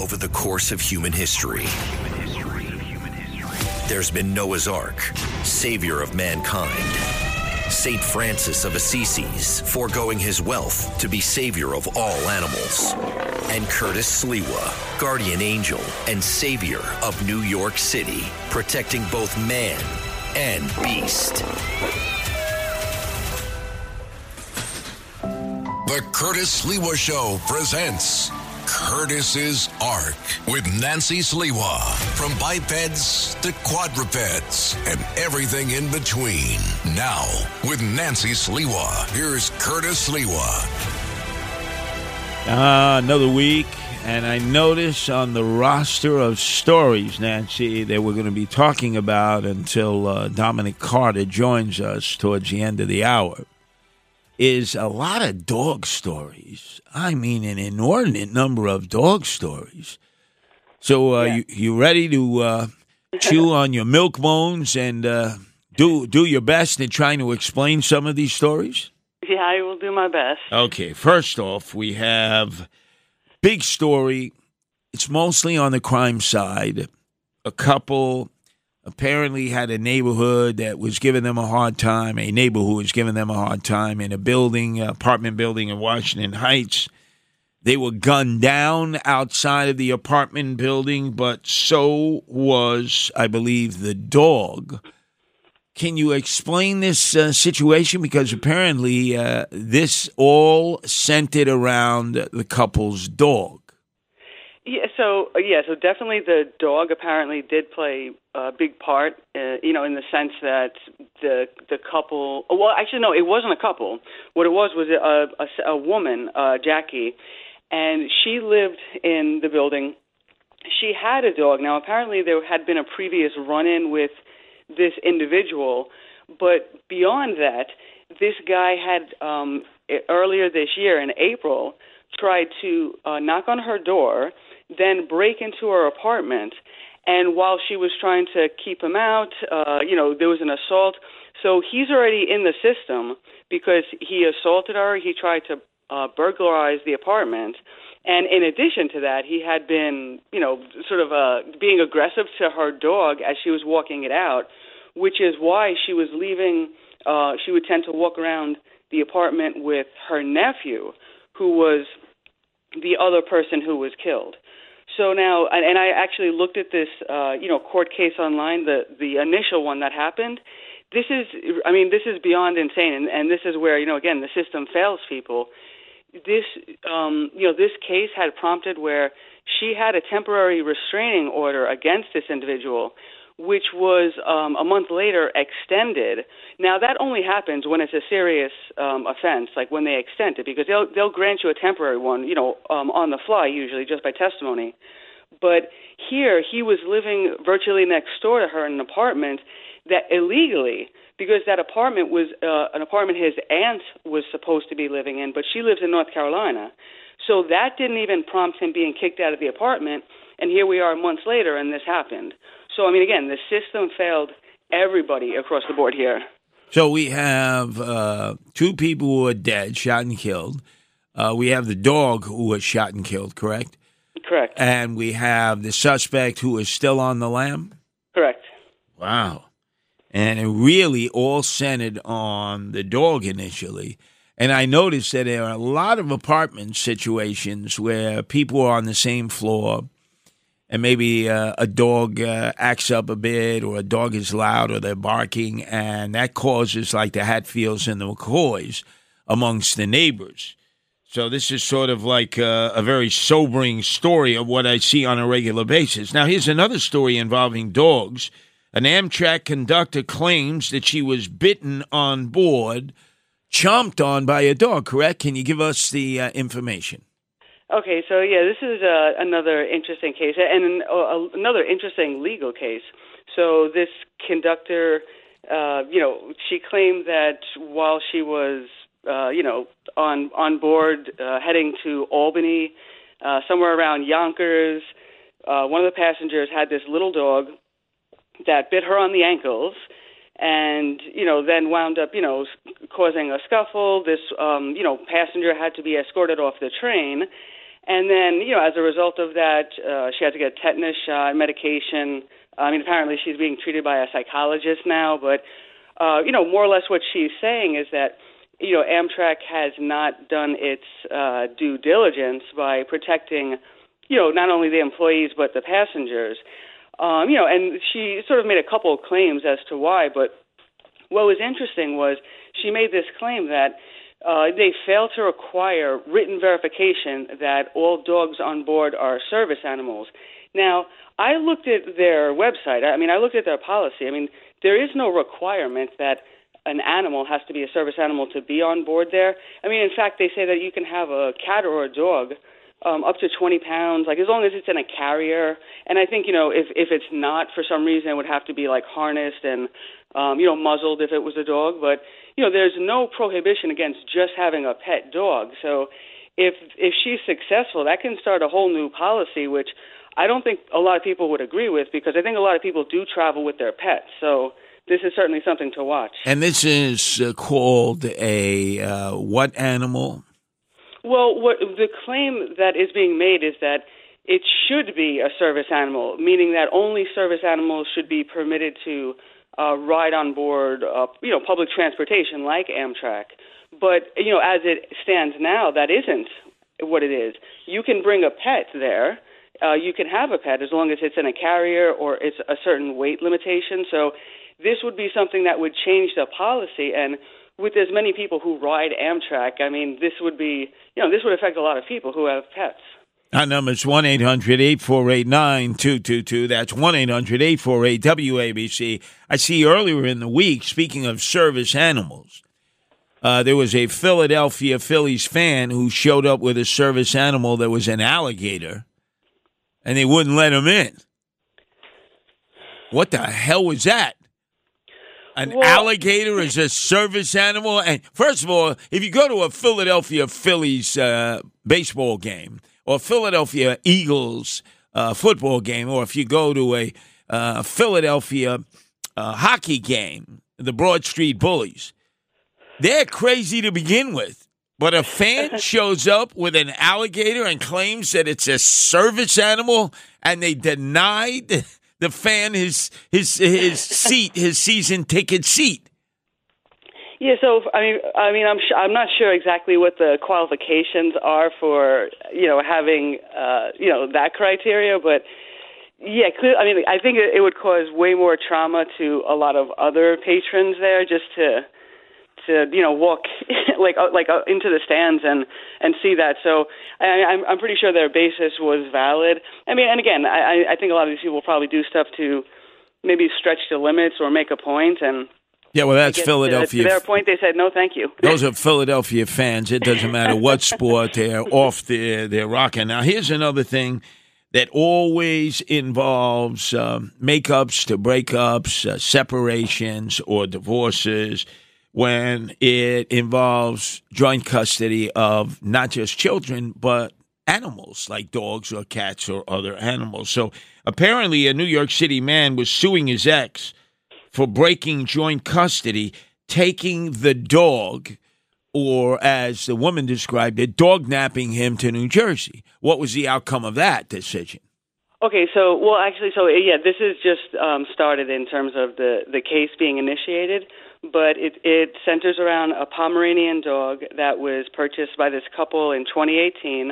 over the course of human history. There's been Noah's Ark, savior of mankind. St. Francis of Assisi, foregoing his wealth to be savior of all animals. And Curtis Sliwa, guardian angel and savior of New York City, protecting both man and beast. The Curtis Sliwa Show presents Curtis's Ark with Nancy Sliwa. From bipeds to quadrupeds and everything in between. Now, with Nancy Sliwa, here's Curtis Sliwa. Uh, another week, and I notice on the roster of stories, Nancy, that we're going to be talking about until uh, Dominic Carter joins us towards the end of the hour is a lot of dog stories. I mean, an inordinate number of dog stories. So, uh, Yeah. you, you ready to uh, chew on your milk bones and uh, do do your best in trying to explain some of these stories? Yeah, I will do my best. Okay, first off, we have big story. It's mostly on the crime side. A couple apparently had a neighborhood that was giving them a hard time, a neighbor who was giving them a hard time in a building, apartment building in Washington Heights. They were gunned down outside of the apartment building, but so was, I believe, the dog. Can you explain this uh, situation? Because apparently uh, this all centered around the couple's dog. Yeah, so yeah, so definitely the dog apparently did play a big part. Uh, you know, in the sense that the the couple. Well, actually, no, it wasn't a couple. What it was was a a, a woman, uh, Jackie, and she lived in the building. She had a dog. Now, apparently, there had been a previous run-in with this individual, but beyond that, this guy had um, earlier this year in April tried to uh, knock on her door, then break into her apartment. And while she was trying to keep him out, uh, you know, there was an assault. So he's already in the system because he assaulted her. He tried to uh, burglarize the apartment. And in addition to that, he had been, you know, sort of uh, being aggressive to her dog as she was walking it out, which is why she was leaving. Uh, she would tend to walk around the apartment with her nephew, who was the other person who was killed. So now, and, and I actually looked at this, uh, you know, court case online, the the initial one that happened. This is, I mean, this is beyond insane, and, and this is where you know, again, the system fails people. This, um, you know, this case had prompted where she had a temporary restraining order against this individual, which was um, a month later extended. Now that only happens when it's a serious um, offense, like when they extend it, because they'll they'll grant you a temporary one, you know, um, on the fly usually just by testimony. But here he was living virtually next door to her in an apartment that illegally, because that apartment was uh, an apartment his aunt was supposed to be living in, but she lives in North Carolina. So that didn't even prompt him being kicked out of the apartment. And here we are months later, and this happened. So, I mean, again, the system failed everybody across the board here. So we have uh, two people who are dead, shot and killed. Uh, we have the dog who was shot and killed, correct? Correct. And we have the suspect who is still on the lam. Correct. Wow. And it really all centered on the dog initially. And I noticed that there are a lot of apartment situations where people are on the same floor and maybe uh, a dog uh, acts up a bit or a dog is loud or they're barking, and that causes like the Hatfields and the McCoys amongst the neighbors. So this is sort of like uh, a very sobering story of what I see on a regular basis. Now, here's another story involving dogs. An Amtrak conductor claims that she was bitten on board, chomped on by a dog, correct? Can you give us the uh, information? Okay, so yeah, this is uh, another interesting case, and uh, another interesting legal case. So this conductor, uh, you know, she claimed that while she was, uh, you know, on on board uh, heading to Albany, uh, somewhere around Yonkers, uh, one of the passengers had this little dog that bit her on the ankles and you know then wound up you know causing a scuffle this um you know passenger had to be escorted off the train And then, you know, as a result of that, uh, she had to get tetanus shot, medication. I mean, apparently she's being treated by a psychologist now, but, uh, you know, more or less what she's saying is that, you know, Amtrak has not done its uh, due diligence by protecting, you know, not only the employees but the passengers. Um, you know, and she sort of made a couple of claims as to why, but what was interesting was she made this claim that uh, they fail to require written verification that all dogs on board are service animals. Now, I looked at their website. I mean, I looked at their policy. I mean, there is no requirement that an animal has to be a service animal to be on board there. I mean, in fact, they say that you can have a cat or a dog um, up to 20 pounds, like as long as it's in a carrier. And I think, you know, if, if it's not for some reason, it would have to be like harnessed and, um, you know, muzzled if it was a dog. But, you know, there's no prohibition against just having a pet dog. So if, if she's successful, that can start a whole new policy, which I don't think a lot of people would agree with because I think a lot of people do travel with their pets. So this is certainly something to watch. And this is uh, called a uh, what animal? Well, what the claim that is being made is that it should be a service animal, meaning that only service animals should be permitted to uh, ride on board, uh, you know, public transportation like Amtrak. But you know, as it stands now, that isn't what it is. You can bring a pet there. Uh, you can have a pet as long as it's in a carrier or it's a certain weight limitation. So this would be something that would change the policy and with as many people who ride Amtrak, I mean, this would be, you know, this would affect a lot of people who have pets. Our number is 1 800 848 9222. That's 1 800 848 WABC. I see earlier in the week, speaking of service animals, uh, there was a Philadelphia Phillies fan who showed up with a service animal that was an alligator, and they wouldn't let him in. What the hell was that? An well, alligator is a service animal. And first of all, if you go to a Philadelphia Phillies uh, baseball game or Philadelphia Eagles uh, football game, or if you go to a uh, Philadelphia uh, hockey game, the Broad Street Bullies, they're crazy to begin with. But a fan shows up with an alligator and claims that it's a service animal, and they denied the fan his his his seat, his season ticket seat. Yeah, so I mean, I mean, I'm sh- I'm not sure exactly what the qualifications are for you know having uh, you know that criteria, but yeah, clear, I mean, I think it, it would cause way more trauma to a lot of other patrons there just to to you know walk like uh, like uh, into the stands and and see that. So I, I'm I'm pretty sure their basis was valid. I mean, and again, I I think a lot of these people probably do stuff to maybe stretch the limits or make a point and. Yeah, well, that's Philadelphia. To, their point, they said no, thank you. Those are Philadelphia fans. It doesn't matter what sport they're off. They're they're rocking. Now, here's another thing that always involves um, makeups to breakups, uh, separations, or divorces when it involves joint custody of not just children, but animals like dogs or cats or other animals. So apparently, a New York City man was suing his ex for breaking joint custody, taking the dog, or as the woman described it, dog napping him to New Jersey. What was the outcome of that decision? Okay, so well, actually, so yeah, this is just um, started in terms of the the case being initiated but it, it centers around a Pomeranian dog that was purchased by this couple in 2018,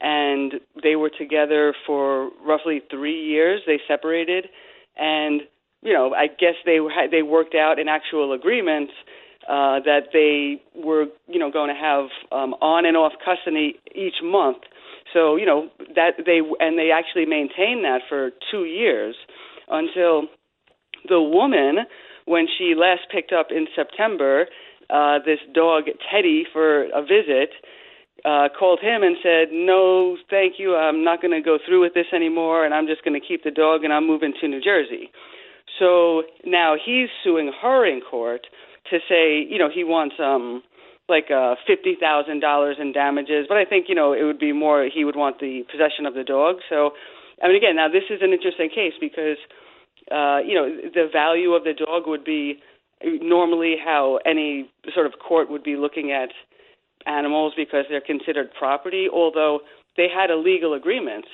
and they were together for roughly three years. They separated, and you know, I guess they they worked out an actual agreement uh, that they were, you know, going to have um, on and off custody each month. So you know that they and they actually maintained that for two years until the woman when she last picked up in September uh, this dog Teddy for a visit, uh, called him and said, "No, thank you. I'm not going to go through with this anymore, and I'm just going to keep the dog, and I'm moving to New Jersey." So now he's suing her in court to say, you know, he wants um like uh fifty thousand dollars in damages, but I think you know it would be more he would want the possession of the dog. So, I mean, again, now this is an interesting case because uh, you know, the value of the dog would be normally how any sort of court would be looking at animals because they're considered property. Although they had a legal agreement.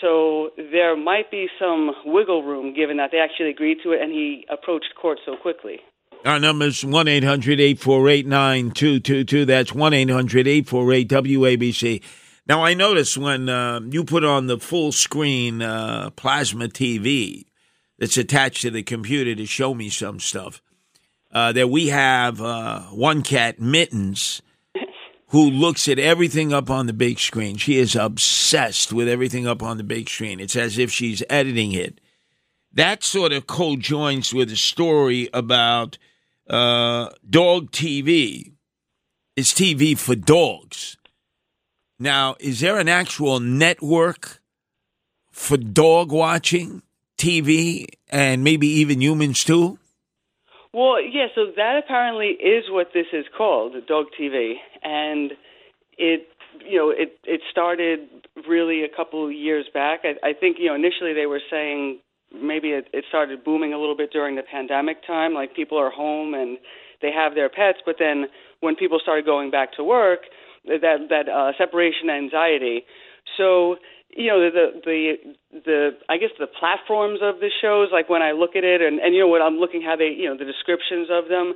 So there might be some wiggle room given that they actually agreed to it and he approached court so quickly. Our number is 1 800 848 9222. That's 1 800 848 WABC. Now, I noticed when uh, you put on the full screen uh, plasma TV that's attached to the computer to show me some stuff, uh, that we have uh, one cat, Mittens, who looks at everything up on the big screen. She is obsessed with everything up on the big screen. It's as if she's editing it. That sort of co-joins with a story about uh, dog TV. It's TV for dogs. Now, is there an actual network for dog watching TV and maybe even humans too? Well, yeah, so that apparently is what this is called, dog TV. And it you know, it it started really a couple of years back. I, I think, you know, initially they were saying maybe it, it started booming a little bit during the pandemic time, like people are home and they have their pets, but then when people started going back to work, that that uh, separation anxiety. So you know the the the I guess the platforms of the shows like when I look at it and and you know what I'm looking how they you know the descriptions of them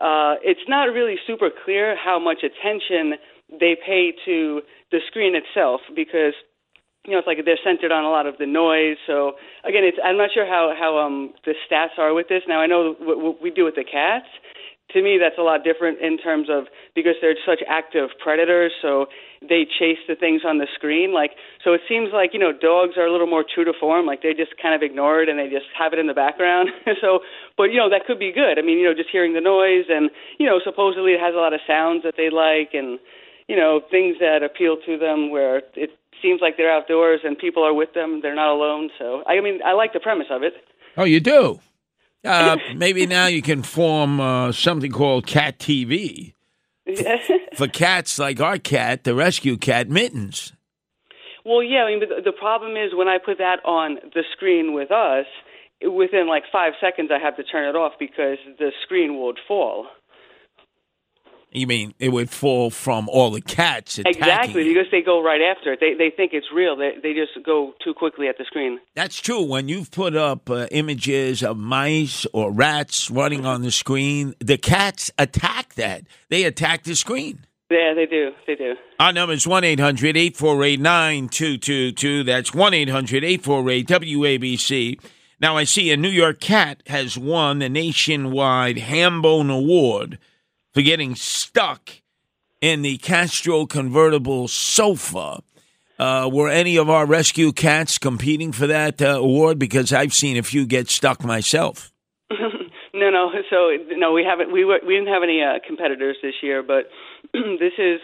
uh it's not really super clear how much attention they pay to the screen itself because you know it's like they're centered on a lot of the noise. So again it's I'm not sure how how um the stats are with this. Now I know what, what we do with the cats to me that's a lot different in terms of because they're such active predators so they chase the things on the screen like so it seems like you know dogs are a little more true to form like they just kind of ignore it and they just have it in the background. So but you know that could be good. I mean you know just hearing the noise and you know supposedly it has a lot of sounds that they like and you know things that appeal to them where it seems like they're outdoors and people are with them they're not alone. So i mean i like the premise of it. Oh you do uh, maybe now you can form uh, something called cat tv for cats like our cat, the rescue cat, Mittens. Well, yeah, I mean, the, the problem is when I put that on the screen with us, within like five seconds, I have to turn it off because the screen would fall. You mean it would fall from all the cats? Exactly, because they go right after it. They they think it's real. They they just go too quickly at the screen. That's true. When you've put up uh, images of mice or rats running on the screen, the cats attack that. They attack the screen. Yeah, they do. They do. Our number is 1 800 848 9222. That's 1 800 848 WABC. Now, I see a New York cat has won the nationwide Hambone Award for getting stuck in the Castro convertible sofa. Uh, were any of our rescue cats competing for that uh, award? Because I've seen a few get stuck myself. no, no. So no, we haven't. We were, we didn't have any uh, competitors this year, but this is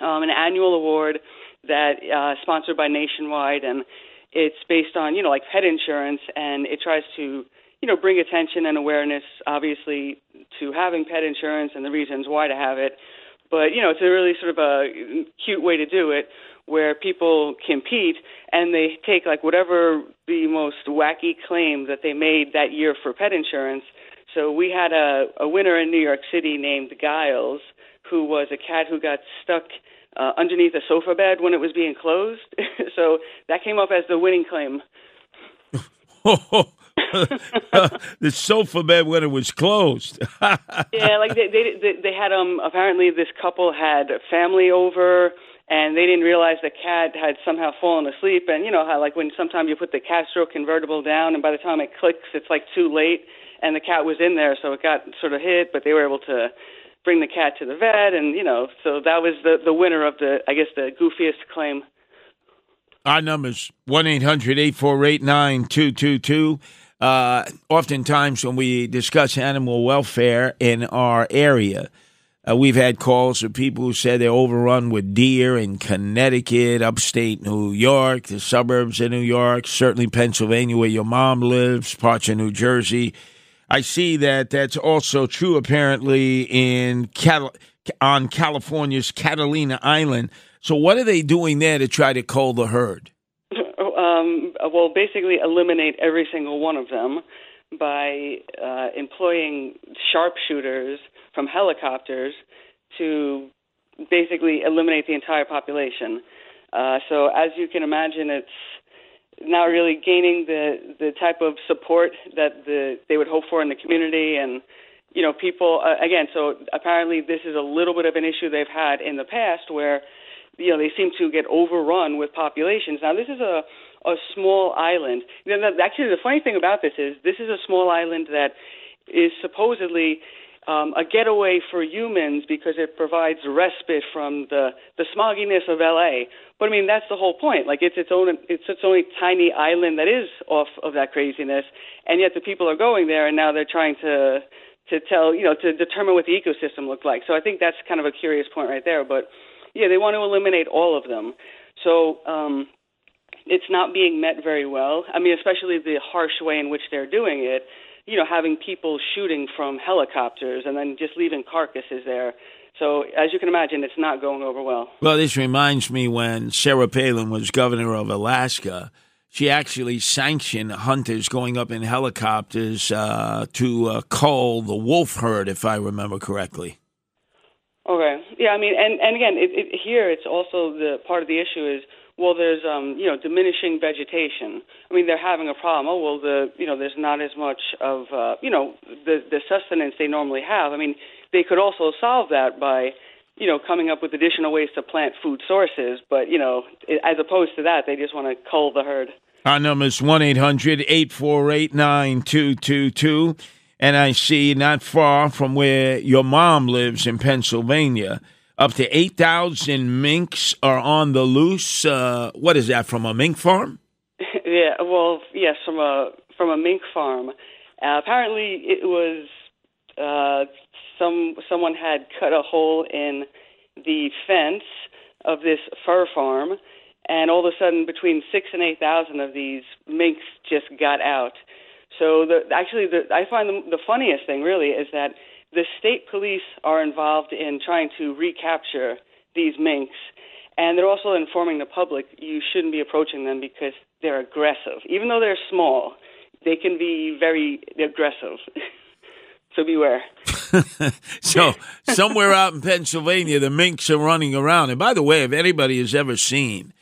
um, an annual award that uh, sponsored by Nationwide, and it's based on you know like pet insurance, and it tries to you know bring attention and awareness, obviously, to having pet insurance and the reasons why to have it. But you know, it's a really sort of a cute way to do it, where people compete and they take like whatever the most wacky claim that they made that year for pet insurance. So we had a, a winner in New York City named Giles, who was a cat who got stuck uh, underneath a sofa bed when it was being closed. so that came up as the winning claim. the sofa bed when it was closed. yeah, like they, they they had um apparently this couple had family over and they didn't realize the cat had somehow fallen asleep and you know how like when sometimes you put the Castro convertible down and by the time it clicks it's like too late and the cat was in there so it got sort of hit but they were able to bring the cat to the vet and you know so that was the the winner of the I guess the goofiest claim. Our numbers 1 800 848 9222. Uh, oftentimes, when we discuss animal welfare in our area, uh, we've had calls of people who said they're overrun with deer in Connecticut, upstate New York, the suburbs of New York, certainly Pennsylvania, where your mom lives, parts of New Jersey. I see that that's also true apparently in Cal- on California's Catalina Island. So, what are they doing there to try to cull the herd? Um, well, basically eliminate every single one of them by uh, employing sharpshooters from helicopters to basically eliminate the entire population. Uh, so as you can imagine, it's not really gaining the the type of support that the they would hope for in the community and you know people uh, again so apparently this is a little bit of an issue they've had in the past where you know they seem to get overrun with populations now this is a a small island actually the funny thing about this is this is a small island that is supposedly um, a getaway for humans because it provides respite from the the smogginess of LA. But I mean, that's the whole point. Like it's its own it's its own tiny island that is off of that craziness, and yet the people are going there, and now they're trying to to tell you know to determine what the ecosystem looked like. So I think that's kind of a curious point right there. But yeah, they want to eliminate all of them. So um, it's not being met very well. I mean, especially the harsh way in which they're doing it you know, having people shooting from helicopters and then just leaving carcasses there. So, as you can imagine, it's not going over well. Well, this reminds me when Sarah Palin was governor of Alaska, she actually sanctioned hunters going up in helicopters uh, to uh, cull the wolf herd, if I remember correctly. Okay. Yeah, I mean, and and again, it, it, here it's also the part of the issue is well, there's um, you know diminishing vegetation. I mean, they're having a problem. Oh, well, the you know there's not as much of uh, you know the the sustenance they normally have. I mean, they could also solve that by you know coming up with additional ways to plant food sources. But you know, as opposed to that, they just want to cull the herd. Our number is one eight hundred eight four eight nine two two two, and I see not far from where your mom lives in Pennsylvania up to 8,000 minks are on the loose. Uh, what is that, from a mink farm? yeah, well, yes, from a, from a mink farm. Uh, apparently, it was uh, some someone had cut a hole in the fence of this fur farm, and all of a sudden, between six and eight thousand of these minks just got out. So, the, actually, the, I find the, the funniest thing really is that the state police are involved in trying to recapture these minks, and they're also informing the public you shouldn't be approaching them because they're aggressive. Even though they're small, they can be very aggressive. so beware. so somewhere out in Pennsylvania, the minks are running around. And by the way, if anybody has ever seen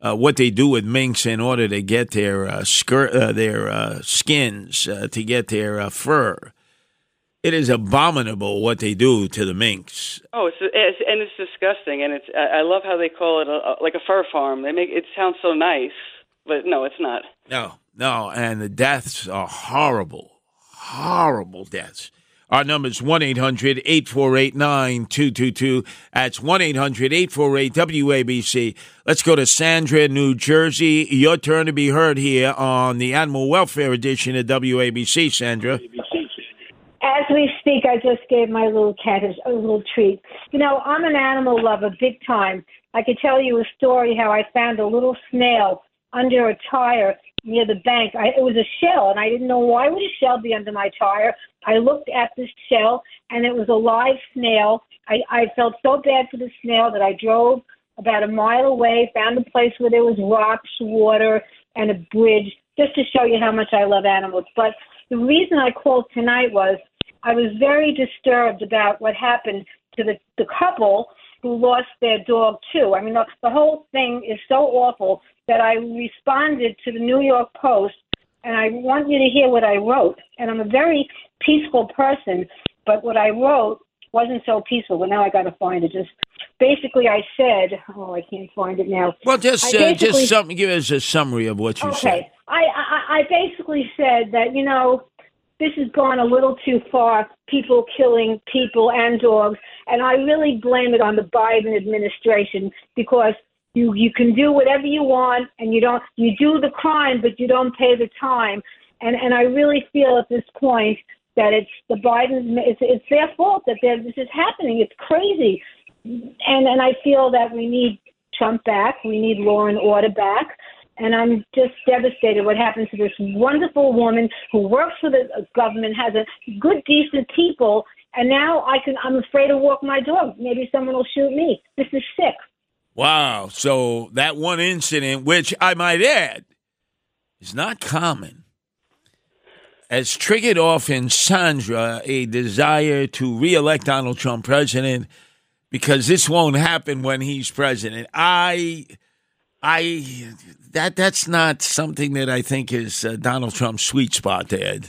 uh, what they do with minks in order to get their uh, skirt, uh, their uh, skins, uh, to get their uh, fur, it is abominable what they do to the minks. Oh, it's, it's and it's disgusting, and it's I love how they call it a, a, like a fur farm. They make it sound so nice, but no, it's not. No, no, and the deaths are horrible, horrible deaths. Our number is 1 800 848 9222. That's 1 800 848 WABC. Let's go to Sandra, New Jersey. Your turn to be heard here on the Animal Welfare Edition of WABC, Sandra. WABC. As we speak, I just gave my little cat his, a little treat. You know, I'm an animal lover, big time. I could tell you a story how I found a little snail under a tire near the bank. I, it was a shell, and I didn't know why would a shell be under my tire. I looked at the shell, and it was a live snail. I, I felt so bad for the snail that I drove about a mile away, found a place where there was rocks, water, and a bridge, just to show you how much I love animals. But the reason I called tonight was I was very disturbed about what happened to the, the couple who lost their dog too. I mean, the, the whole thing is so awful that I responded to the New York Post, and I want you to hear what I wrote. And I'm a very peaceful person, but what I wrote wasn't so peaceful. But now I got to find it. Just basically, I said, oh, I can't find it now. Well, just uh, just something. Give us a summary of what you okay. said. I, I I basically said that you know this has gone a little too far, people killing people and dogs. And I really blame it on the Biden administration because you you can do whatever you want and you don't you do the crime but you don't pay the time. And and I really feel at this point that it's the Biden it's it's their fault that this is happening. It's crazy. And and I feel that we need Trump back. We need law and order back and I'm just devastated what happened to this wonderful woman who works for the government, has a good, decent people, and now I can I'm afraid to walk my dog. Maybe someone will shoot me. This is sick. Wow. So that one incident, which I might add, is not common, has triggered off in Sandra a desire to reelect Donald Trump president because this won't happen when he's president. I I that that's not something that I think is uh, Donald Trump's sweet spot there.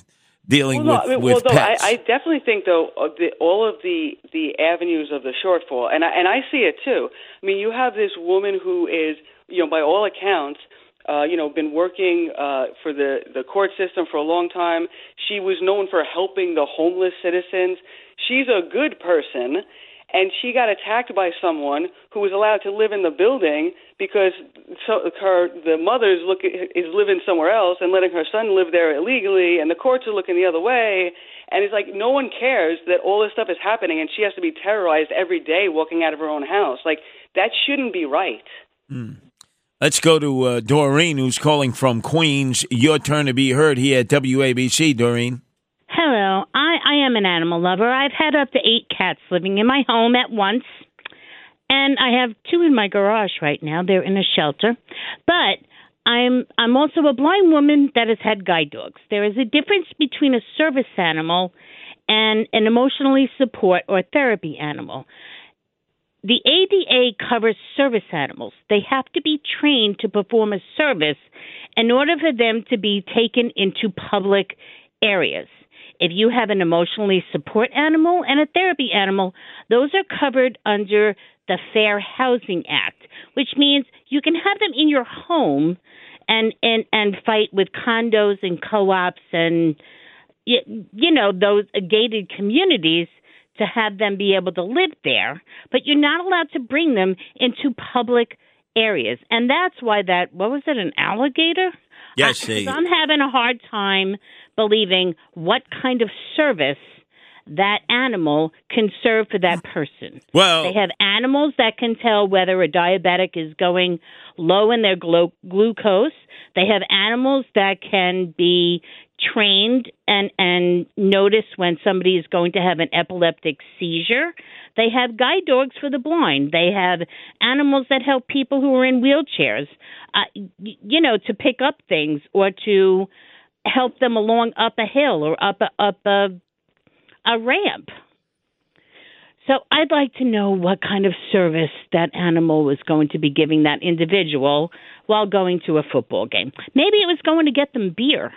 Dealing well, no, with, I mean, with well, though, I. I definitely think though uh, the, all of the the avenues of the shortfall, and I, and I see it too. I mean, you have this woman who is, you know, by all accounts, uh, you know, been working uh, for the the court system for a long time. She was known for helping the homeless citizens. She's a good person, and she got attacked by someone who was allowed to live in the building because so her the mother's look is living somewhere else and letting her son live there illegally, and the courts are looking the other way. And it's like no one cares that all this stuff is happening, and she has to be terrorized every day walking out of her own house. Like that shouldn't be right. Let's go to uh, Doreen, who's calling from Queens. Your turn to be heard here at WABC, Doreen. Hello. I, I am an animal lover. I've had up to eight cats living in my home at once. And I have two in my garage right now. They're in a shelter. But I'm I'm also a blind woman that has had guide dogs. There is a difference between a service animal and an emotionally support or therapy animal. The ADA covers service animals. They have to be trained to perform a service in order for them to be taken into public areas. If you have an emotionally support animal and a therapy animal, those are covered under the Fair Housing Act, which means you can have them in your home and and and fight with condos and co-ops and you, you know those gated communities to have them be able to live there, but you're not allowed to bring them into public areas. And that's why that what was it an alligator? Yes, I'm having a hard time believing what kind of service that animal can serve for that person. Well, They have animals that can tell whether a diabetic is going low in their glu- glucose. They have animals that can be trained and and notice when somebody is going to have an epileptic seizure. They have guide dogs for the blind. They have animals that help people who are in wheelchairs, uh, you know, to pick up things or to help them along up a hill or up a, up a a ramp. So I'd like to know what kind of service that animal was going to be giving that individual while going to a football game. Maybe it was going to get them beer.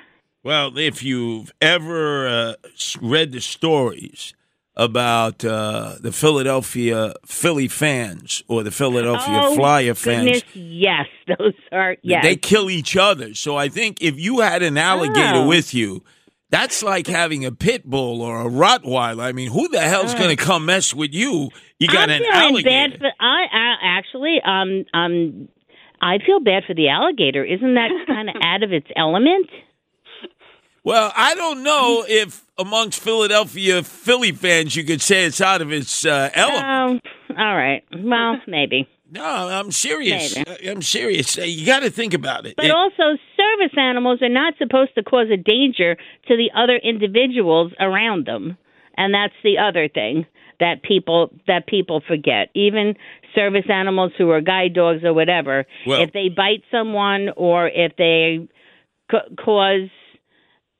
Well, if you've ever uh, read the stories about uh, the Philadelphia Philly fans or the Philadelphia oh, Flyer fans, goodness, yes, those are yes. they kill each other. So I think if you had an alligator Oh. with you, that's like having a pit bull or a Rottweiler. I mean, who the hell's going to come mess with you? You got I'm an alligator. bad for I, I actually um um I feel bad for the alligator. Isn't that kind of out of its element? Well, I don't know if amongst Philadelphia Philly fans you could say it's out of its uh, element. Oh, all right. Well, maybe. no, I'm serious. maybe. I'm serious. Uh, You got to think about it. But It- also, service animals are not supposed to cause a danger to the other individuals around them, and that's the other thing that people that people forget. Even service animals who are guide dogs or whatever, Well- if they bite someone or if they ca- cause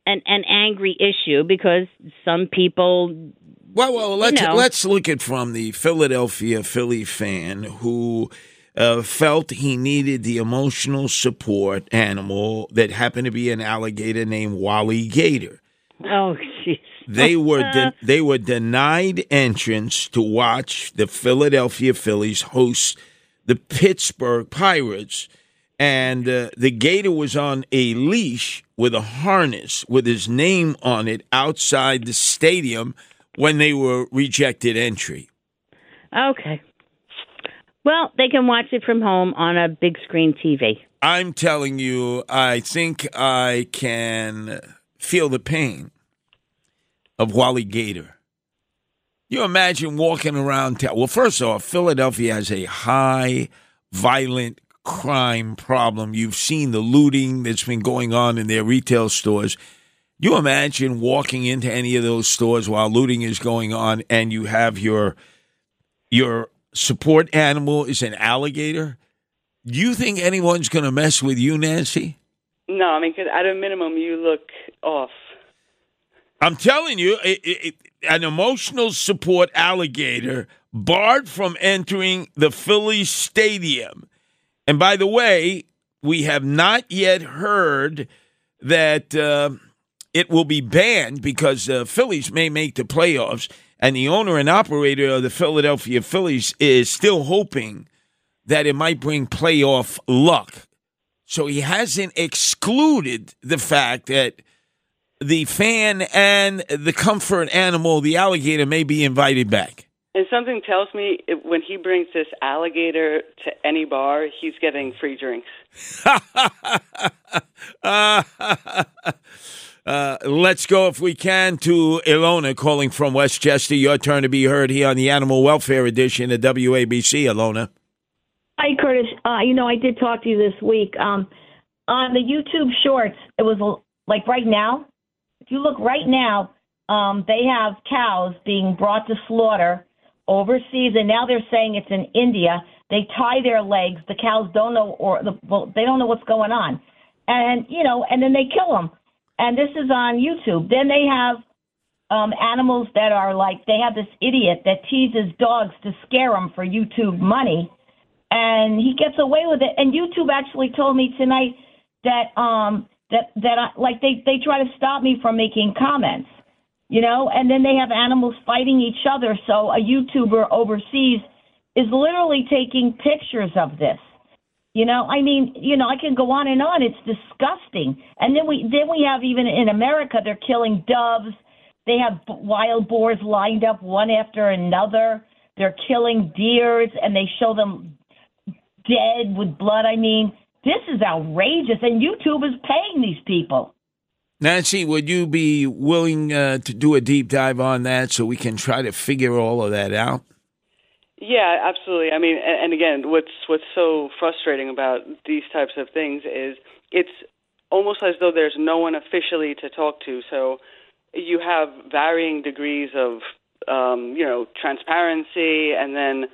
an an angry issue, because some people Well, well, let's know. let's look at from the Philadelphia Philly fan who uh, felt he needed the emotional support animal that happened to be an alligator named Wally Gator. oh jeez. They were de- they were denied entrance to watch the Philadelphia Phillies host the Pittsburgh Pirates, and uh, the gator was on a leash with a harness with his name on it outside the stadium when they were rejected entry. Okay. Well, they can watch it from home on a big screen TV. I'm telling you, I think I can feel the pain of Wally Gator. You imagine walking around town. Well, first off, Philadelphia has a high violent crime problem. You've seen the looting that's been going on in their retail stores. You imagine walking into any of those stores while looting is going on and you have your your support animal is an alligator? Do you think anyone's going to mess with you, Nancy? No, I mean, 'cause at a minimum, you look off. I'm telling you, it, it, it- an emotional support alligator barred from entering the Phillies stadium And by the way, we have not yet heard that uh, it will be banned because the Phillies may make the playoffs, and the owner and operator of the Philadelphia Phillies is still hoping that it might bring playoff luck. So he hasn't excluded the fact that the fan and the comfort animal, the alligator, may be invited back. And something tells me it, when he brings this alligator to any bar, he's getting free drinks. uh, let's go, if we can, to Ilona calling from Westchester. Your turn to be heard here on the Animal Welfare Edition of WABC, Ilona. Hi, Curtis. Uh, you know, I did talk to you this week. Um, on the YouTube Shorts, it was like right now. If you look right now, um, they have cows being brought to slaughter overseas, and now they're saying it's in India. They tie their legs. The cows don't know, or the, well, they don't know what's going on, and you know, and then they kill them. And this is on YouTube. Then they have um, animals that are like they have this idiot that teases dogs to scare them for YouTube money and he gets away with it. And YouTube actually told me tonight that um that that I, like they they try to stop me from making comments, you know, and then they have animals fighting each other. So a YouTuber overseas is literally taking pictures of this. You know, I mean, you know, I can go on and on. It's disgusting. And then we then we have even in America, they're killing doves. They have wild boars lined up one after another. They're killing deers, and they show them dead with blood. I mean, this is outrageous, and YouTube is paying these people. Nancy, would you be willing uh, to do a deep dive on that so we can try to figure all of that out? Yeah, absolutely. I mean, and, again, what's what's so frustrating about these types of things is it's almost as though there's no one officially to talk to. So you have varying degrees of um, you know transparency, and then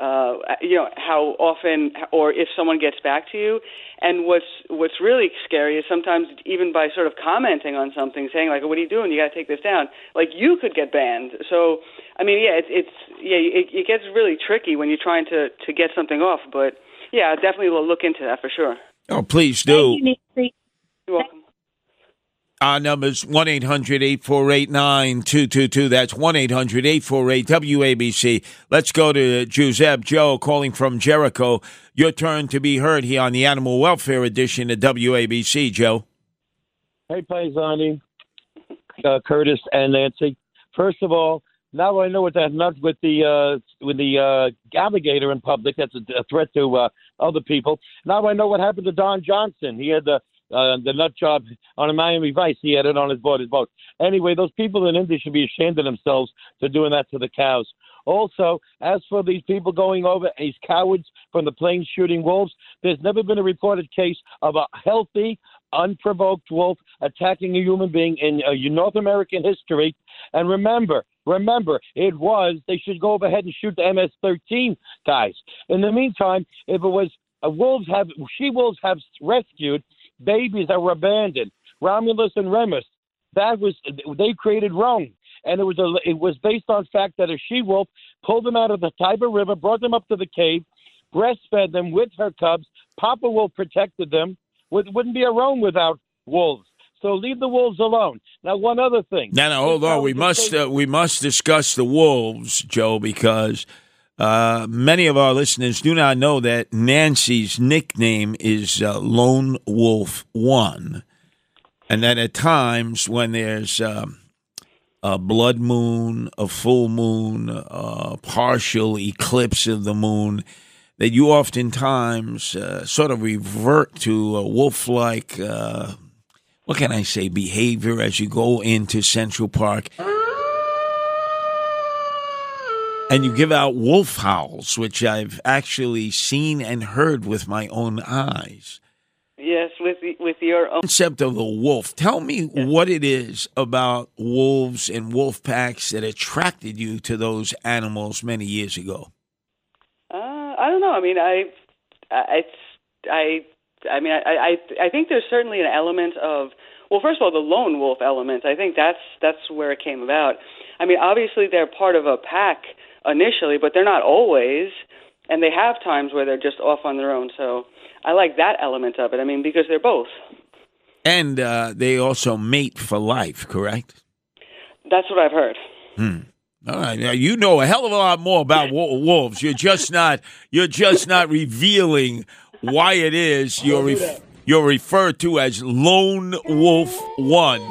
uh, you know how often or if someone gets back to you. And what's what's really scary is sometimes even by sort of commenting on something, saying like, "What are you doing? You got to take this down." Like you could get banned. So I mean, yeah, it's, it's yeah, it, it gets really tricky when you're trying to to get something off. But yeah, definitely we'll look into that for sure. Oh, please do. Thank you, You're welcome. Our number's 1 800 848 9222. That's 1 800 848 WABC. Let's go to Giuseppe Joe calling from Jericho. Your turn to be heard here on the Animal Welfare Edition of WABC, Joe. Hey, Paisani, uh, Curtis, and Nancy. First of all, now I know what that nut with the uh, with the uh, alligator in public. That's a, a threat to uh, other people. Now I know what happened to Don Johnson. He had the uh, the nut job on a Miami Vice. He had it on his boat. His boat. Anyway, those people in India should be ashamed of themselves for doing that to the cows. Also, as for these people going over, these cowards from the plains shooting wolves, there's never been a reported case of a healthy, unprovoked wolf attacking a human being in uh, North American history. And remember, remember, it was, they should go ahead and shoot the MS 13 guys. In the meantime, if it was uh, wolves have, she wolves have rescued babies that were abandoned. Romulus and Remus, that was they created Rome, and it was a, it was based on fact that a she wolf pulled them out of the Tiber River, brought them up to the cave, breastfed them with her cubs. Papa Wolf protected them. It wouldn't be a Rome without wolves. So leave the wolves alone. Now, one other thing. Now, now hold on. We must uh, we must discuss the wolves, Joe, because uh, many of our listeners do not know that Nancy's nickname is uh, Lone Wolf One, and that at times when there's um, a blood moon, a full moon, a partial eclipse of the moon, that you oftentimes uh, sort of revert to a wolf-like. Uh, what can I say? Behavior as you go into Central Park and you give out wolf howls, which I've actually seen and heard with my own eyes. Yes, with with your own concept of the wolf. Tell me yes. what it is about wolves and wolf packs that attracted you to those animals many years ago. Uh, I don't know. I mean, I, I, I, I mean, I, I, I think there's certainly an element of well, first of all, the lone wolf element. I think that's that's where it came about. I mean, obviously they're part of a pack initially, but they're not always. and they have times where they're just off on their own. So I like that element of it. I mean, because they're both. And uh, they also mate for life, correct? That's what I've heard. Hmm. All right, now you know a hell of a lot more about wolves. You're just not you're just not revealing why it is you're you're referred to as Lone Wolf One.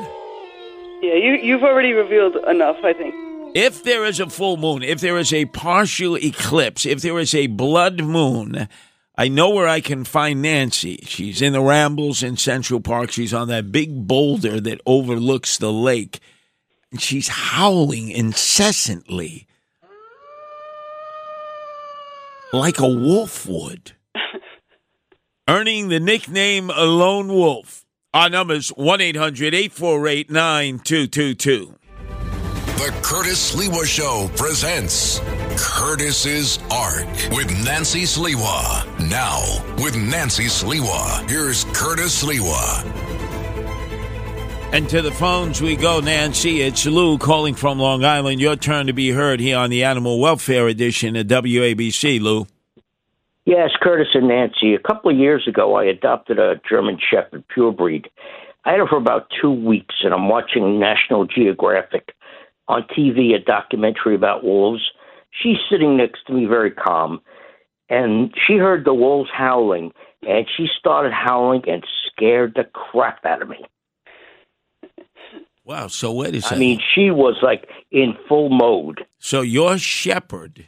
Yeah, you you've already revealed enough, I think. If there is a full moon, if there is a partial eclipse, if there is a blood moon, I know where I can find Nancy. She's in the Rambles in Central Park. She's on that big boulder that overlooks the lake. And she's howling incessantly like a wolf would, earning the nickname a Lone Wolf. Our number is 1 800 848 9222. The Curtis Sliwa Show presents Curtis's Ark with Nancy Sliwa. Now, with Nancy Sliwa, here's Curtis Sliwa. And to the phones we go, Nancy. It's Lou calling from Long Island. Your turn to be heard here on the Animal Welfare Edition of WABC, Lou. Yes, Curtis and Nancy. A couple of years ago, I adopted a German Shepherd pure breed. I had her for about two weeks, and I'm watching National Geographic on TV, a documentary about wolves. She's sitting next to me, very calm, and she heard the wolves howling, and she started howling and scared the crap out of me. Wow. So wait a I mean, she was like in full mode. so your shepherd,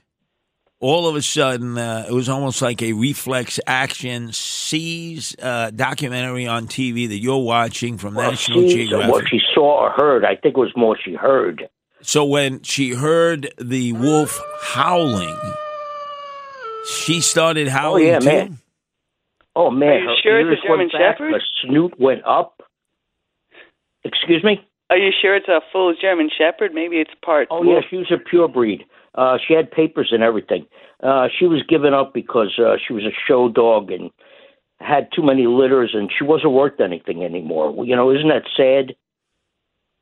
all of a sudden, uh, it was almost like a reflex action, sees a documentary on TV that you're watching from Well, National she, Geographic. what she saw or heard, I think it was more she heard. So when she heard the wolf howling, she started howling yeah, too. man. Oh man, Are you her sure it's a German went back, Shepherd? Her snoot went up. Excuse me. Are you sure it's a full German Shepherd? Maybe it's part. Oh wolf. yeah, she was a pure breed. Uh, she had papers and everything. Uh, she was given up because uh, she was a show dog and had too many litters, and she wasn't worth anything anymore. You know, isn't that sad?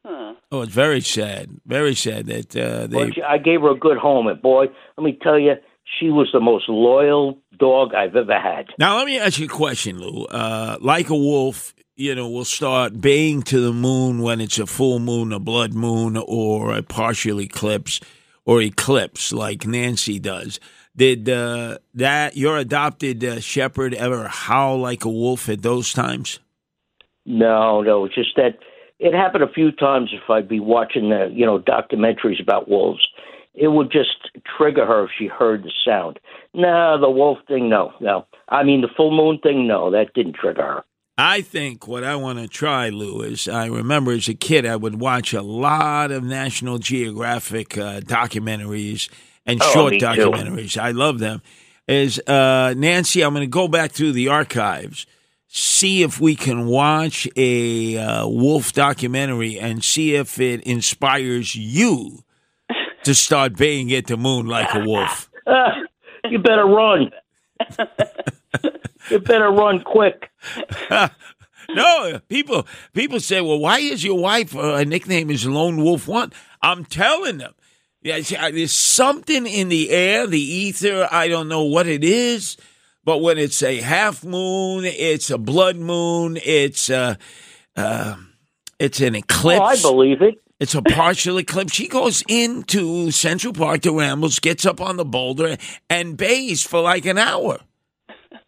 Huh. Oh, it's very sad. Very sad that uh, they. She- I gave her a good home, and boy, let me tell you, she was the most loyal dog I've ever had. Now let me ask you a question, Lou. Uh, like a wolf, you know, will start baying to the moon when it's a full moon, a blood moon, or a partial eclipse, or eclipse, like Nancy does. Did uh, that your adopted uh, shepherd ever howl like a wolf at those times? No, no, it's just that it happened a few times. If I'd be watching the, you know, documentaries about wolves, it would just trigger her if she heard the sound. No, the wolf thing, no, no. I mean, the full moon thing, no, that didn't trigger her. I think what I want to try, Lou, is I remember as a kid I would watch a lot of National Geographic uh, documentaries and Oh, short me too. documentaries. I love them. Is uh, Nancy? I'm going to go back through the archives, see if we can watch a uh, wolf documentary, and see if it inspires you to start baying at the moon like a wolf. You better run. you better run quick. no, people people say, "Well, why is your wife uh, her nickname is Lone Wolf One?" I'm telling them, yeah, there's something in the air, the ether. I don't know what it is, but when it's a half moon, it's a blood moon, it's uh, uh, it's an eclipse. Oh, I believe it. It's a partial eclipse. She goes into Central Park to Rambles, gets up on the boulder, and bays for like an hour.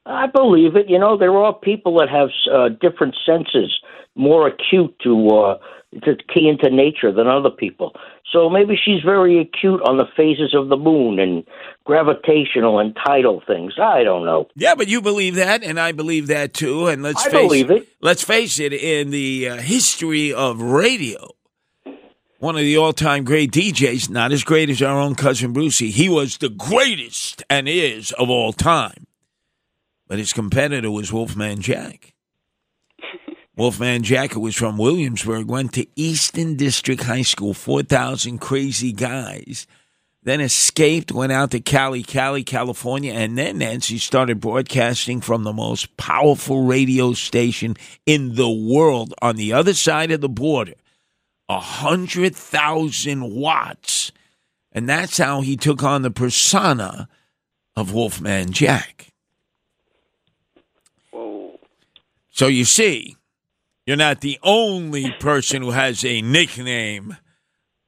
I believe it. You know, there are people that have uh, different senses, more acute to uh, to key into nature than other people. So maybe she's very acute on the phases of the moon and gravitational and tidal things. I don't know. Yeah, but you believe that, and I believe that too. And let's I face believe it. Let's face it. In the uh, history of radio, one of the all-time great DJs, not as great as our own cousin Brucey, he was the greatest and is of all time. But his competitor was Wolfman Jack. Wolfman Jack, who was from Williamsburg, went to Eastern District High School, 4,000 crazy guys, then escaped, went out to Cali, Cali, California, and then Nancy started broadcasting from the most powerful radio station in the world on the other side of the border, a 100,000 watts. And that's how he took on the persona of Wolfman Jack. Whoa. So you see, you're not the only person who has a nickname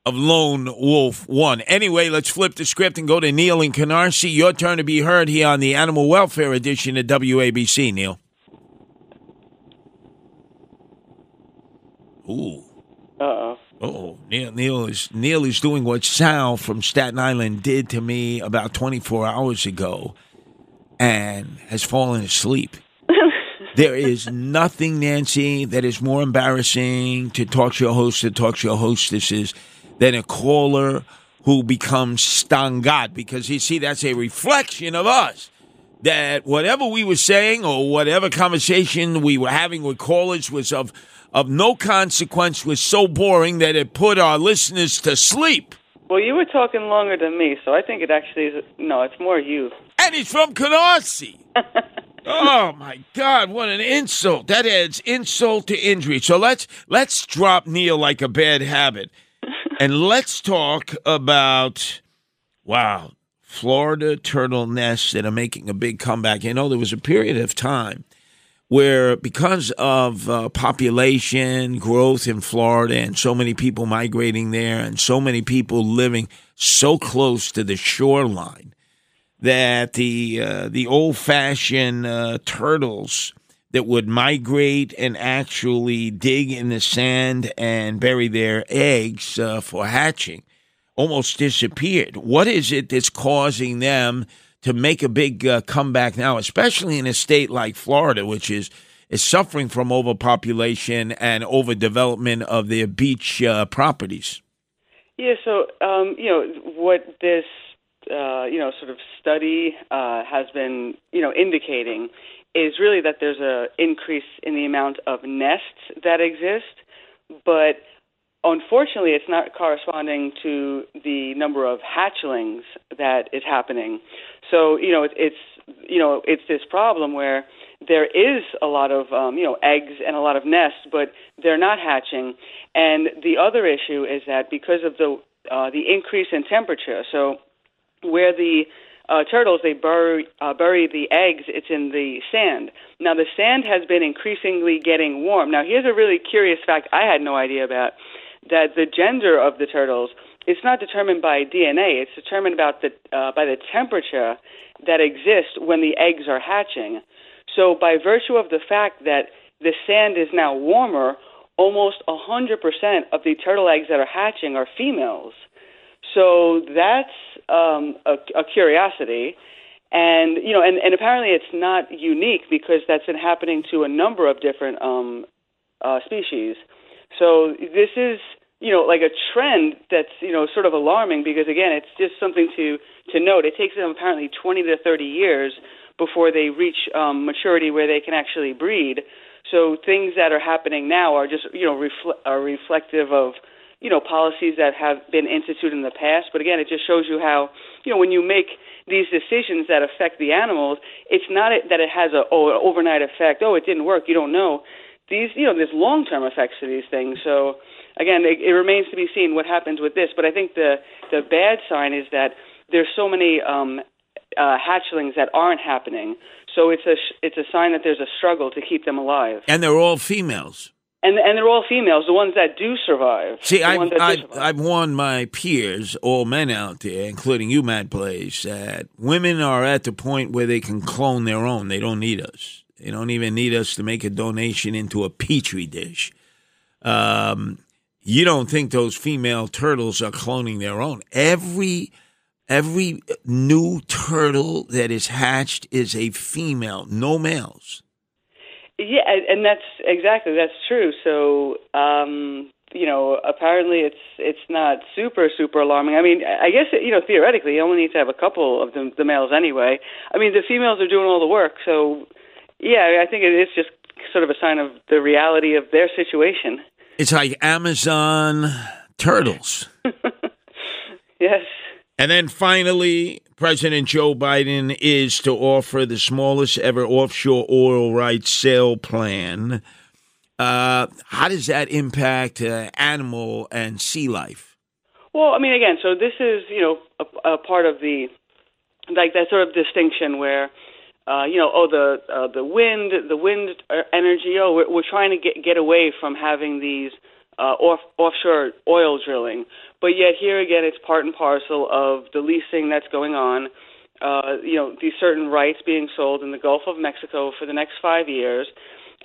of Lone Wolf One. Anyway, let's flip the script and go to Neil and Canarsie. Your turn to be heard here on the Animal Welfare Edition of WABC, Neil. Ooh. Uh-oh. Oh, Neil, Neil is Neil is doing what Sal from Staten Island did to me about 24 hours ago, and has fallen asleep. There is nothing, Nancy, that is more embarrassing to talk show hosts and talk show hostesses than a caller who becomes stangat because you see that's a reflection of us. That whatever we were saying or whatever conversation we were having with callers was of of no consequence was so boring that it put our listeners to sleep. Well, you were talking longer than me, so I think it actually is. No, it's more you. And he's from Canarsie. oh my God! What an insult! That adds insult to injury. So let's let's drop Neil like a bad habit, and let's talk about wow, Florida turtle nests that are making a big comeback. You know, there was a period of time where because of uh, population growth in Florida and so many people migrating there and so many people living so close to the shoreline that the uh, the old fashioned uh, turtles that would migrate and actually dig in the sand and bury their eggs uh, for hatching almost disappeared. What is it that's causing them to make a big uh, comeback now, especially in a state like Florida, which is is suffering from overpopulation and overdevelopment of their beach uh, properties. Yeah, so um, you know what this uh, you know sort of study uh, has been you know indicating is really that there's a increase in the amount of nests that exist, but unfortunately, it's not corresponding to the number of hatchlings that is happening. So you know, it, it's you know, it's this problem where there is a lot of um, you know eggs and a lot of nests, but they're not hatching. And the other issue is that because of the uh, the increase in temperature, so where the uh, turtles they bury uh, bury the eggs, it's in the sand. Now the sand has been increasingly getting warm. Now here's a really curious fact I had no idea about that the gender of the turtles it's not determined by DNA. It's determined about the uh, by the temperature that exists when the eggs are hatching. So by virtue of the fact that the sand is now warmer, almost 100% of the turtle eggs that are hatching are females. So that's um, a, a curiosity. And you know, and, and apparently it's not unique because that's been happening to a number of different um, uh, species. So this is you know like a trend that's you know sort of alarming because again it's just something to to note. It takes them apparently 20 to 30 years before they reach um, maturity where they can actually breed. So things that are happening now are just you know refle- are reflective of you know policies that have been instituted in the past. But again, it just shows you how you know when you make these decisions that affect the animals, it's not that it has a oh, an overnight effect. Oh, it didn't work. You don't know. These you know there's long term effects to these things. So again, it, it remains to be seen what happens with this. But I think the the bad sign is that there's so many um, uh, hatchlings that aren't happening. So it's a it's a sign that there's a struggle to keep them alive. And they're all females. And and they're all females, the ones that do survive. See, I've, I've, survive. I've warned my peers, all men out there, including you, Matt Blaze, that women are at the point where they can clone their own. They don't need us. They don't even need us to make a donation into a petri dish. Um, you don't think those female turtles are cloning their own? Every every new turtle that is hatched is a female, no males. Yeah, and- that's exactly that's true. So, um, you know, apparently it's it's not super super alarming. I mean, I guess you know theoretically you only need to have a couple of the, the males anyway. I mean, the females are doing all the work. So, yeah, I think it is just sort of a sign of the reality of their situation. It's like Amazon turtles. Yes. And then finally, President Joe Biden is to offer the smallest ever offshore oil rights sale plan. Uh, how does that impact uh, animal and sea life? Well, I mean, again, so this is you know a, a part of the like that sort of distinction where uh, you know, oh the uh, the wind, the wind uh, energy. Oh, we're, we're trying to get get away from having these uh, off offshore oil drilling, but yet here again, it's part and parcel of the leasing that's going on. Uh, you know, these certain rights being sold in the Gulf of Mexico for the next five years,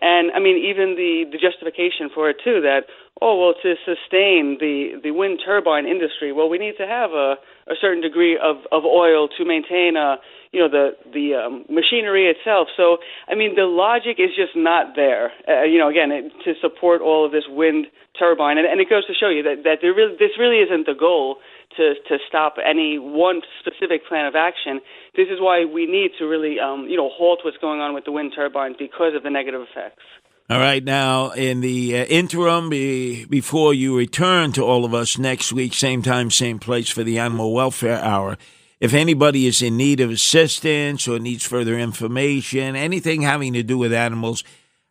and I mean, even the the justification for it too. That oh well, to sustain the the wind turbine industry, well, we need to have a a certain degree of of oil to maintain a you know the the um, machinery itself. So I mean, the logic is just not there. Uh, you know, again, it, to support all of this wind turbine, and, and it goes to show you that that there really, this really isn't the goal to to stop any one specific plan of action. This is why we need to really um, you know halt what's going on with the wind turbines because of the negative effects. All right, now in the uh, interim, be, before you return to all of us next week, same time, same place for the Animal Welfare Hour. If anybody is in need of assistance or needs further information, anything having to do with animals,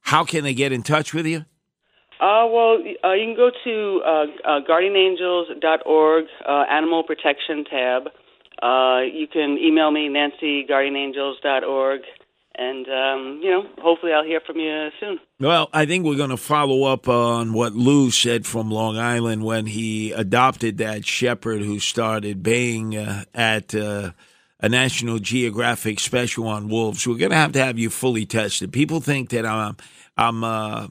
how can they get in touch with you? Uh, well, uh, you can go to uh, uh, guardianangels.org, uh, Animal Protection tab. You can email me, Nancy, guardianangels.org, and, um, you know, hopefully I'll hear from you soon. Well, I think we're going to follow up on what Lou said from Long Island when he adopted that shepherd who started baying uh, at uh, a National Geographic special on wolves. We're going to have to have you fully tested. People think that I'm, I'm, uh,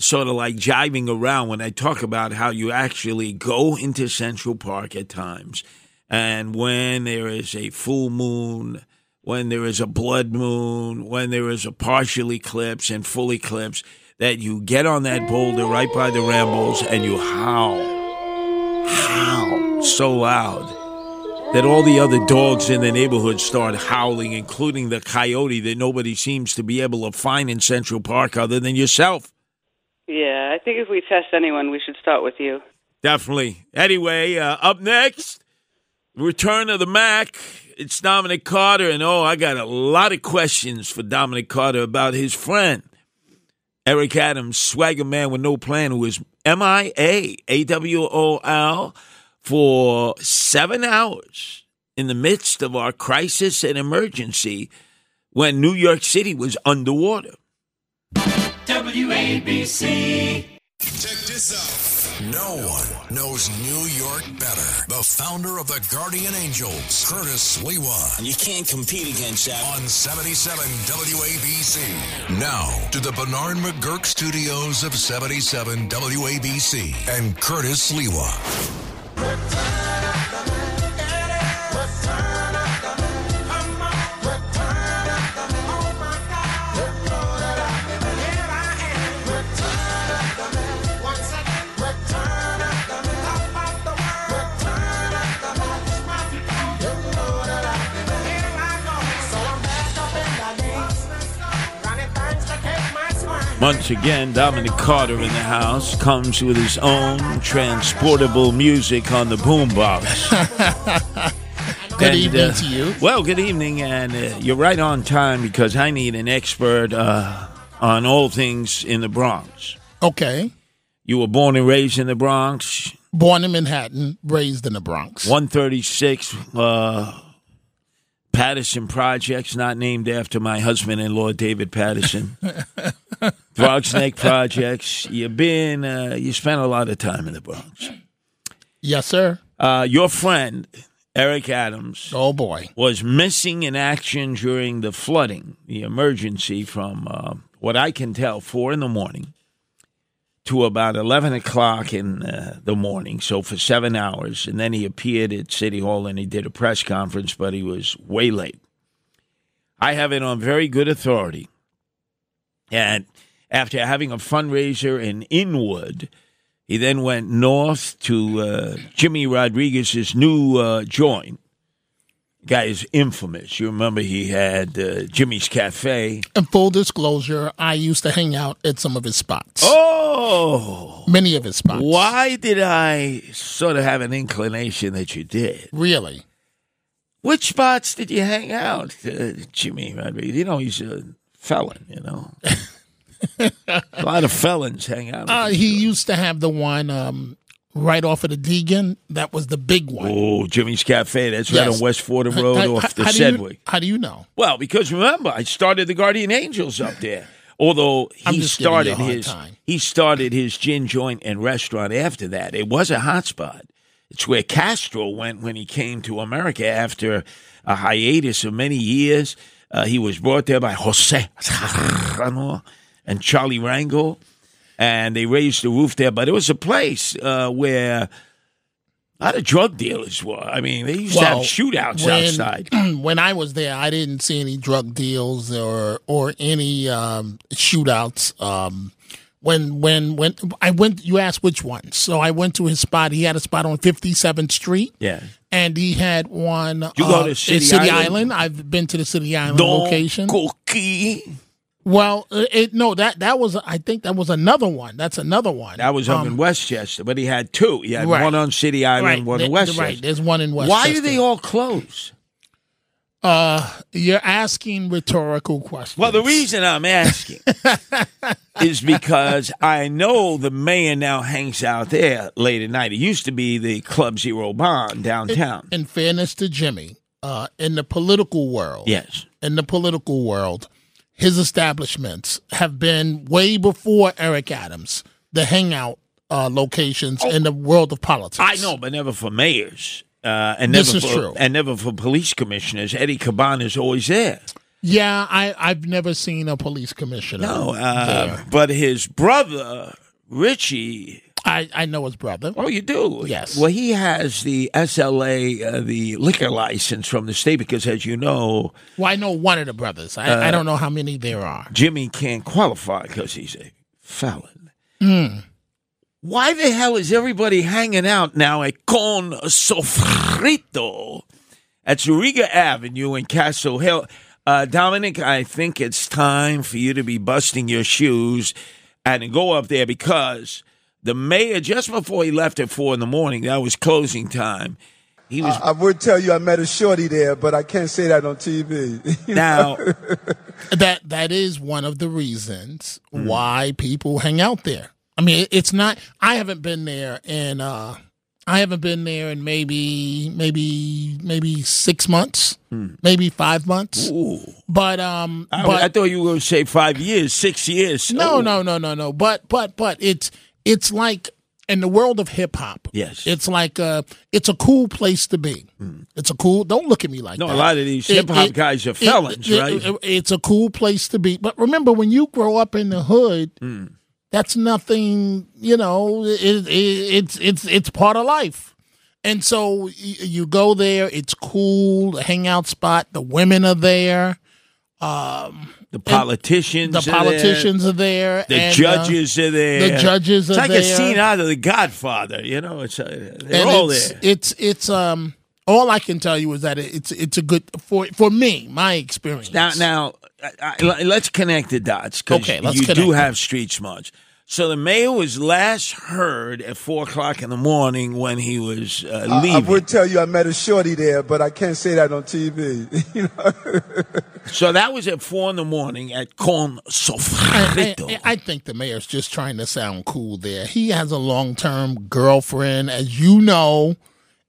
sort of like jiving around when I talk about how you actually go into Central Park at times. And when there is a full moon, when there is a blood moon, when there is a partial eclipse and full eclipse, that you get on that boulder right by the rambles and you howl, howl so loud that all the other dogs in the neighborhood start howling, including the coyote that nobody seems to be able to find in Central Park other than yourself. Yeah, I think if we test anyone, we should start with you. Definitely. Anyway, uh, up next, return of the Mac. It's Dominic Carter, and oh, I got a lot of questions for Dominic Carter about his friend, Eric Adams, swagger man with no plan, who was MIA, A W O L, for seven hours in the midst of our crisis and emergency when New York City was underwater. WABC. Check this out. No one knows New York better. The founder of the Guardian Angels, Curtis Sliwa. And you can't compete against that. On 77 WABC. Now to the Bernard McGuirk studios of 77 WABC and Curtis Sliwa. Once again, Dominic Carter in the house comes with his own transportable music on the boombox. Good And, evening uh, to you. Well, good evening, and uh, you're right on time because I need an expert uh, on all things in the Bronx. Okay. You were born and raised in the Bronx, Born in Manhattan, raised in the Bronx. 136 uh, Patterson Projects, not named after my husband-in-law David Paterson. Bronx Snake Projects. You've been, uh, you spent a lot of time in the Bronx. Yes, sir. Uh, your friend Eric Adams. Oh boy, was missing in action during the flooding, the emergency from uh, what I can tell, four in the morning to about eleven o'clock in uh, the morning. So for seven hours, and then he appeared at City Hall and he did a press conference, but he was way late. I have it on very good authority, and after having a fundraiser in Inwood. He then went north to uh, Jimmy Rodriguez's new uh, joint. Guy is infamous. You remember he had uh, Jimmy's Cafe. And full disclosure, I used to hang out at some of his spots. Oh, many of his spots. Why did I sort of have an inclination that you did? Really? Which spots did you hang out, uh, Jimmy Rodriguez? You know he's a felon. You know, a lot of felons hang out. Uh, he used to have the one um, right off of the Deegan. That was the big one. Oh, Jimmy's Cafe. That's right on West Fordham Road How- off the how do you- Sedgwick. how do you know? Well, because remember, I started the Guardian Angels up there. Although he just giving you a started his time. he started his gin joint and restaurant after that. It was a hot spot. It's where Castro went when he came to America after a hiatus of many years. Uh, he was brought there by Jose and Charlie Rangel, and they raised the roof there. But it was a place uh, where a lot of drug dealers were. I mean, they used to have shootouts when, outside. when I was there, I didn't see any drug deals or or any um, shootouts. Um, when when when I went, you asked which one. So I went to his spot. He had a spot on Fifty Seventh Street. Yeah. And he had one. You go uh, to in City Island? Island? I've been to the City Island Don location. Cookie. Well, uh, it, no, that that was I think that was another one. That's another one. That was up Um, in Westchester, but he had two. He had Right. one on City Island, Right, one in Westchester. right, there's one in Westchester. Why do they all close? Uh, you're asking rhetorical questions. Well, the reason I'm asking is because I know the mayor now hangs out there late at night. It used to be the Club Zero Bond downtown. in fairness to Jimmy, uh, in the political world, Yes. in the political world, his establishments have been way before Eric Adams, the hangout uh, locations in the world of politics. I know, but never for mayors. Uh, and This never is for, true. And never for police commissioners. Eddie Caban is always there. Yeah, I, I've never seen a police commissioner. No, uh, but his brother Richie. I, I know his brother. Oh, you do? Yes. Well, he has the SLA, uh, the liquor license from the state because, as you know, Well, I know one of the brothers. I, Uh, I don't know how many there are. Jimmy can't qualify because he's a felon. Mm. Why the hell is everybody hanging out now at Con Sofrito at Zerega Avenue in Castle Hill? Uh, Dominic, I think it's time for you to be busting your shoes and go up there because the mayor, just before he left at four in the morning, that was closing time. He was I, I would tell you I met a shorty there, but I can't say that on TV. now. that that is one of the reasons Mm. why people hang out there. I mean, it's not. I haven't been there in. Uh, I haven't been there in maybe maybe maybe six months, maybe five months. But um, Hmm. I, but I thought you were going to say five years, six years. no, Oh. no, no, no, no. But but but it's it's like in the world of hip hop. Yes. it's like uh, it's a cool place to be. It's a cool. Don't look at me like. No, that. a lot of these hip-hop it- guys are felons, it- right? it- it's a cool place to be. But remember, when you grow up in the hood, Hmm. that's nothing. You know, it, it, it's it's it's part of life. And so y- you go there. It's cool. The hangout spot. The women are there. Um, The politicians, the are there. politicians are there. The uh, judges are there. The judges are there. It's like a scene out of The Godfather. You know, it's uh, they're and all it's, there. It's it's um. All I can tell you is that it's it's a good for for me, my experience. Now, now, I, I, let's connect the dots because Okay, you do have street smarts. So the mayor was last heard at four o'clock in the morning when he was uh, I, I would tell you I met a shorty there, but I can't say that on TV. you know? so that was at four in the morning at Con I, Sofrito. I, I think the mayor's just trying to sound cool there. He has a long term girlfriend, as you know,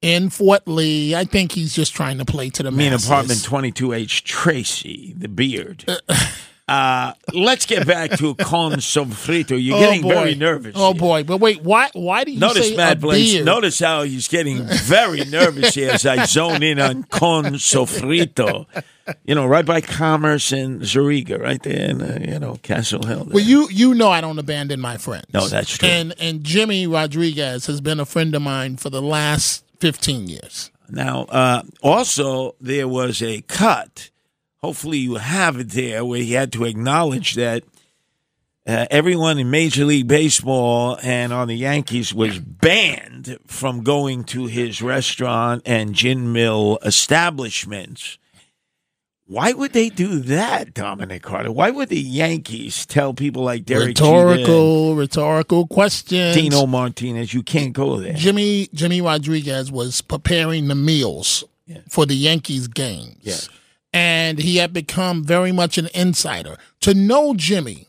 in Fort Lee. I think he's just trying to play to the I mean, masses. apartment 22H Tracy, the beard. Uh, let's get back to Con Sofrito. You're Oh, getting boy. very nervous. Oh boy! But wait, why? Why do you Notice, say Matt a Blaze, beard? notice how he's getting very nervous here as I zone in on Con Sofrito. You know, right by Commerce and Zerega, right there in, uh, you know, Castle Hill. there. Well, you you know I don't abandon my friends. No, that's true. And and Jimmy Rodriguez has been a friend of mine for the last fifteen years. Now, uh, also, there was a cut. Hopefully, you have it there where he had to acknowledge that uh, everyone in Major League Baseball and on the Yankees was banned from going to his restaurant and gin mill establishments. Why would they do that, Dominic Carter? Why would the Yankees tell people like Derek rhetorical, rhetorical questions. Tino Martinez, you can't go there? Jimmy Jimmy Rodriguez was preparing the meals for the Yankees games. Yeah. And he had become very much an insider. To know Jimmy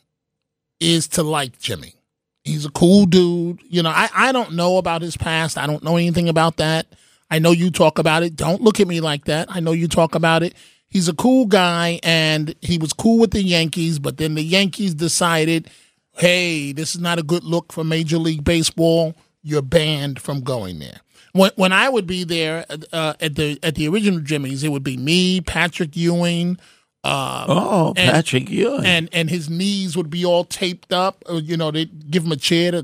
is to like Jimmy. He's a cool dude. You know, I, I don't know about his past. I don't know anything about that. I know you talk about it. Don't look at me like that. I know you talk about it. He's a cool guy, and he was cool with the Yankees, but then the Yankees decided, hey, this is not a good look for Major League Baseball. You're banned from going there. When, when I would be there uh, at the at the original Jimmy's, it would be me, Patrick Ewing. Uh, Oh, and- Patrick Ewing. and and his knees would be all taped up. uh, You know, they give him a chair to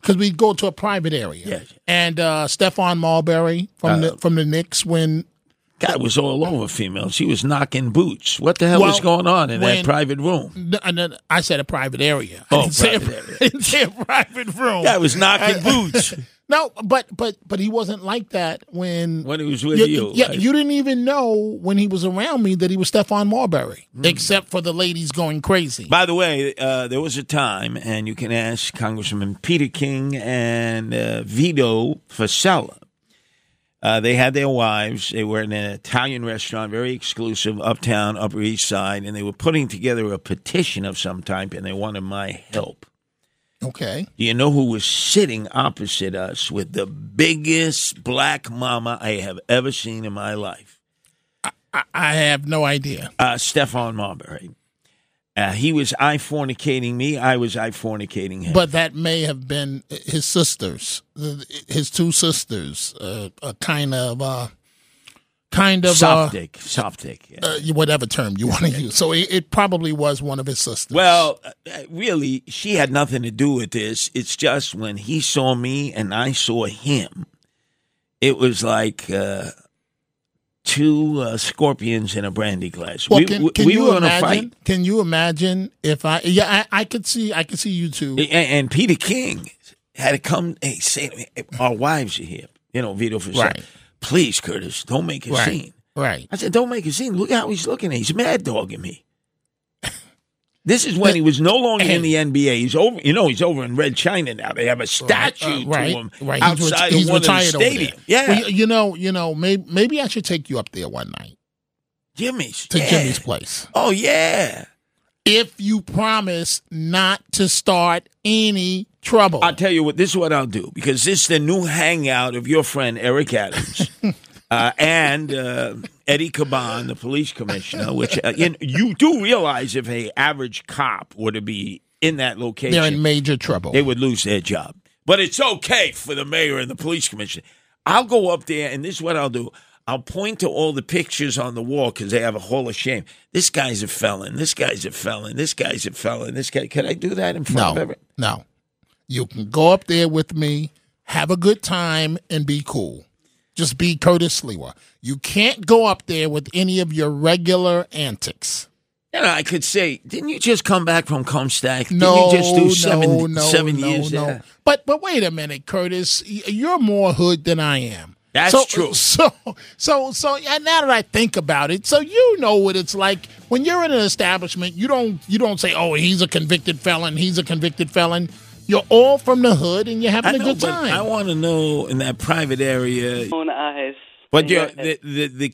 because we go to a private area. Yes. And uh, Stephon Marbury from Uh, the from the Knicks when God was all over females. He was knocking boots. What the hell was going on in that private room? n- and then I said a private area. Oh, say a- private area. Didn't say a private room. That was knocking boots No, but but but he wasn't like that when when he was with you. Yeah, right? you didn't even know when he was around me that he was Stephon Marbury, Hmm. except for the ladies going crazy. By the way, uh, there was a time, and you can ask Congressman Peter King and uh, Vito Fossella. Uh, they had their wives. They were in an Italian restaurant, very exclusive, uptown, Upper East Side, and they were putting together a petition of some type, and they wanted my help. Okay. Do you know who was sitting opposite us with the biggest black mama I have ever seen in my life? I, I have no idea. Uh, Stephon Marbury. Uh, he was I fornicating me. I was I fornicating him. But that may have been his sisters, his two sisters, uh, a kind of, uh, kind of, uh, soft dick, soft dick. yeah. uh, whatever term you want to use. So it, it probably was one of his sisters. Well, uh, really, she had nothing to do with this. It's just when he saw me and I saw him, it was like uh, two uh, scorpions in a brandy glass. Well, we can, can we you were imagine? fight. Can you imagine if I? Yeah, I, I could see. I could see you two. And, and Peter King had to come and say, to me, "Our wives are here." You know, Vito for Right. Please, Curtis, don't make a Right. scene. Right. I said, "Don't make a scene. Look how he's looking. at He's mad dogging me." This is when he was no longer in the NBA. He's over. You know, he's over in Red China now. They have a statue Uh, right, to him right. He's, outside he's of one retired of the stadium. Yeah, Well, you, you know, you know, maybe maybe I should take you up there one night Jimmy's to yeah. Jimmy's place. Oh yeah. If you promise not to start any trouble. I'll tell you what. This is what I'll do because this is the new hangout of your friend Eric Adams uh, and uh, Eddie Caban, the police commissioner. Which uh, you, you do realize if a average cop were to be in that location, They're in major trouble. they would lose their job. But it's okay for the mayor and the police commissioner. I'll go up there, and this is what I'll do. I'll point to all the pictures on the wall because they have a hall of shame. This guy's a felon. This guy's a felon. This guy's a felon. This guy. Can I do that in front of no, everyone? no. You can go up there with me, have a good time, and be cool. Just be Curtis Sliwa. You can't go up there with any of your regular antics. Know, I could say, didn't you just come back from Comstock? Didn't No, you just do seven, no, no, seven no, years no. there? But but wait a minute, Curtis. You're more hood than I am. That's so, true. So so so now that I think about it, so you know what it's like when you're in an establishment. You don't you don't say, "Oh, he's a convicted felon. He's a convicted felon." You're all from the hood, and you're having I a know, good but time. I want to know in that private area. Own eyes. But in you your the, the the